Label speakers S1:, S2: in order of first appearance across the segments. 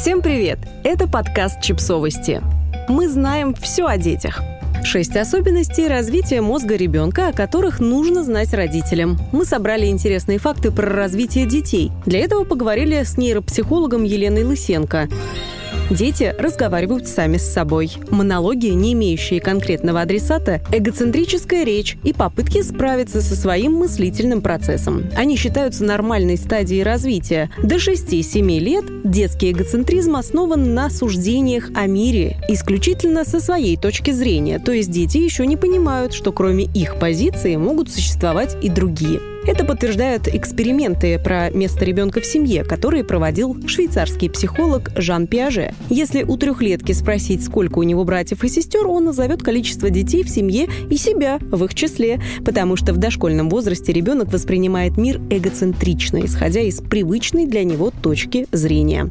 S1: Всем привет! Это подкаст «Чипсовости». Мы знаем все о детях. Шесть особенностей развития мозга ребенка, о которых нужно знать родителям. Мы собрали интересные факты про развитие детей. Для этого поговорили с нейропсихологом Еленой Лысенко. Дети разговаривают сами с собой. Монологи, не имеющие конкретного адресата, эгоцентрическая речь и попытки справиться со своим мыслительным процессом. Они считаются нормальной стадией развития. До 6-7 лет детский эгоцентризм основан на суждениях о мире, исключительно со своей точки зрения. То есть дети еще не понимают, что кроме их позиции могут существовать и другие. Это подтверждают эксперименты про место ребенка в семье, которые проводил швейцарский психолог Жан Пиаже. Если у трехлетки спросить, сколько у него братьев и сестер, он назовет количество детей в семье и себя в их числе, потому что в дошкольном возрасте ребенок воспринимает мир эгоцентрично, исходя из привычной для него точки зрения.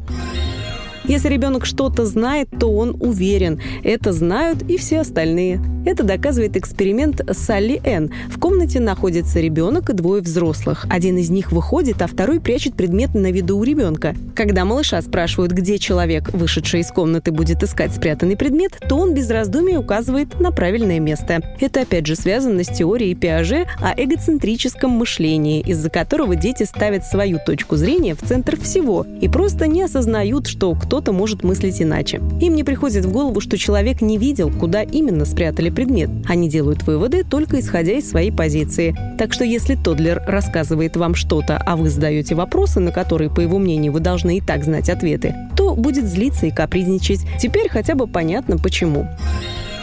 S1: Если ребенок что-то знает, то он уверен. Это знают и все остальные. Это доказывает эксперимент Салли Н. В комнате находится ребенок и двое взрослых. Один из них выходит, а второй прячет предмет на виду у ребенка. Когда малыша спрашивают, где человек, вышедший из комнаты, будет искать спрятанный предмет, то он без раздумий указывает на правильное место. Это опять же связано с теорией Пиаже о эгоцентрическом мышлении, из-за которого дети ставят свою точку зрения в центр всего и просто не осознают, что кто-то может мыслить иначе. Им не приходит в голову, что человек не видел, куда именно спрятали предмет. Они делают выводы только исходя из своей позиции. Так что если Тодлер рассказывает вам что-то, а вы задаете вопросы, на которые, по его мнению, вы должны и так знать ответы, то будет злиться и капризничать. Теперь хотя бы понятно, почему.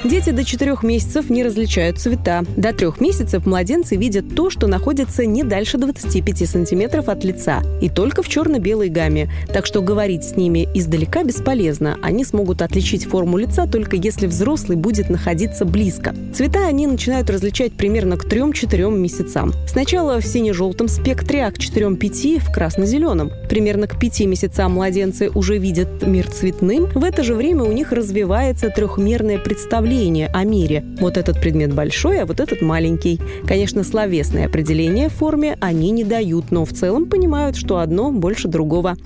S1: Дети до 4 месяцев не различают цвета. До 3 месяцев младенцы видят то, что находится не дальше 25 сантиметров от лица, и только в черно-белой гамме. Так что говорить с ними издалека бесполезно. Они смогут отличить форму лица только если взрослый будет находиться близко. Цвета они начинают различать примерно к 3-4 месяцам. Сначала в сине-желтом спектре, а к 4-5 в красно-зеленом. Примерно к 5 месяцам младенцы уже видят мир цветным. В это же время у них развивается трехмерное представление представление о мире. Вот этот предмет большой, а вот этот маленький. Конечно, словесное определение форме они не дают, но в целом понимают, что одно больше другого.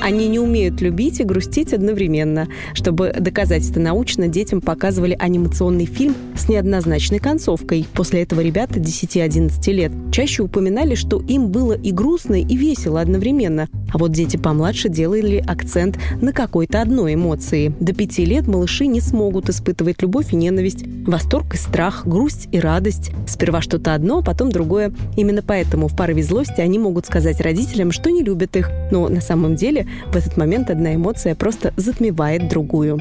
S1: Они не умеют любить и грустить одновременно. Чтобы доказать это научно, детям показывали анимационный фильм с неоднозначной концовкой. После этого ребята 10-11 лет чаще упоминали, что им было и грустно, и весело одновременно. А вот дети помладше делали акцент на какой-то одной эмоции. До пяти лет малыши не смогут испытывать любовь и ненависть, восторг и страх, грусть и радость. Сперва что-то одно, а потом другое. Именно поэтому в порыве злости они могут сказать родителям, что не любят их. Но на самом деле в этот момент одна эмоция просто затмевает другую.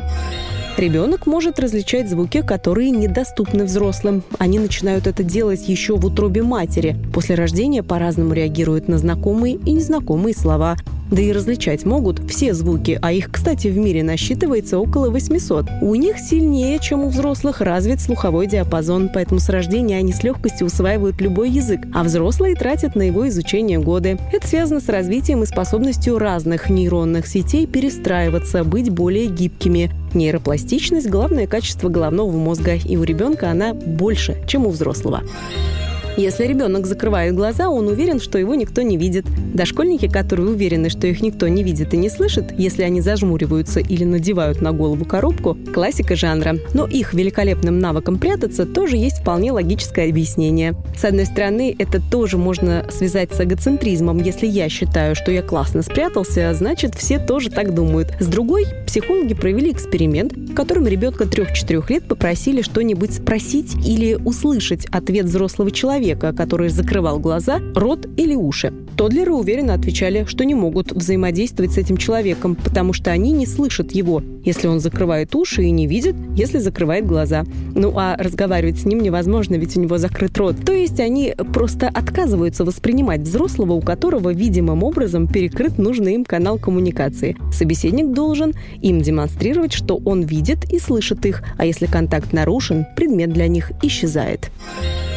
S1: Ребенок может различать звуки, которые недоступны взрослым. Они начинают это делать еще в утробе матери. После рождения по-разному реагируют на знакомые и незнакомые слова. Да и различать могут все звуки, а их, кстати, в мире насчитывается около 800. У них сильнее, чем у взрослых, развит слуховой диапазон, поэтому с рождения они с легкостью усваивают любой язык, а взрослые тратят на его изучение годы. Это связано с развитием и способностью разных нейронных сетей перестраиваться, быть более гибкими. Нейропластичность – главное качество головного мозга, и у ребенка она больше, чем у взрослого. Если ребенок закрывает глаза, он уверен, что его никто не видит. Дошкольники, которые уверены, что их никто не видит и не слышит, если они зажмуриваются или надевают на голову коробку, классика жанра. Но их великолепным навыкам прятаться тоже есть вполне логическое объяснение. С одной стороны, это тоже можно связать с эгоцентризмом. Если я считаю, что я классно спрятался, значит, все тоже так думают. С другой, психологи провели эксперимент, в котором ребенка 3-4 лет попросили что-нибудь спросить или услышать ответ взрослого человека человека, который закрывал глаза, рот или уши. Тодлеры уверенно отвечали, что не могут взаимодействовать с этим человеком, потому что они не слышат его, если он закрывает уши и не видит, если закрывает глаза. Ну а разговаривать с ним невозможно, ведь у него закрыт рот. То есть они просто отказываются воспринимать взрослого, у которого видимым образом перекрыт нужный им канал коммуникации. Собеседник должен им демонстрировать, что он видит и слышит их, а если контакт нарушен, предмет для них исчезает.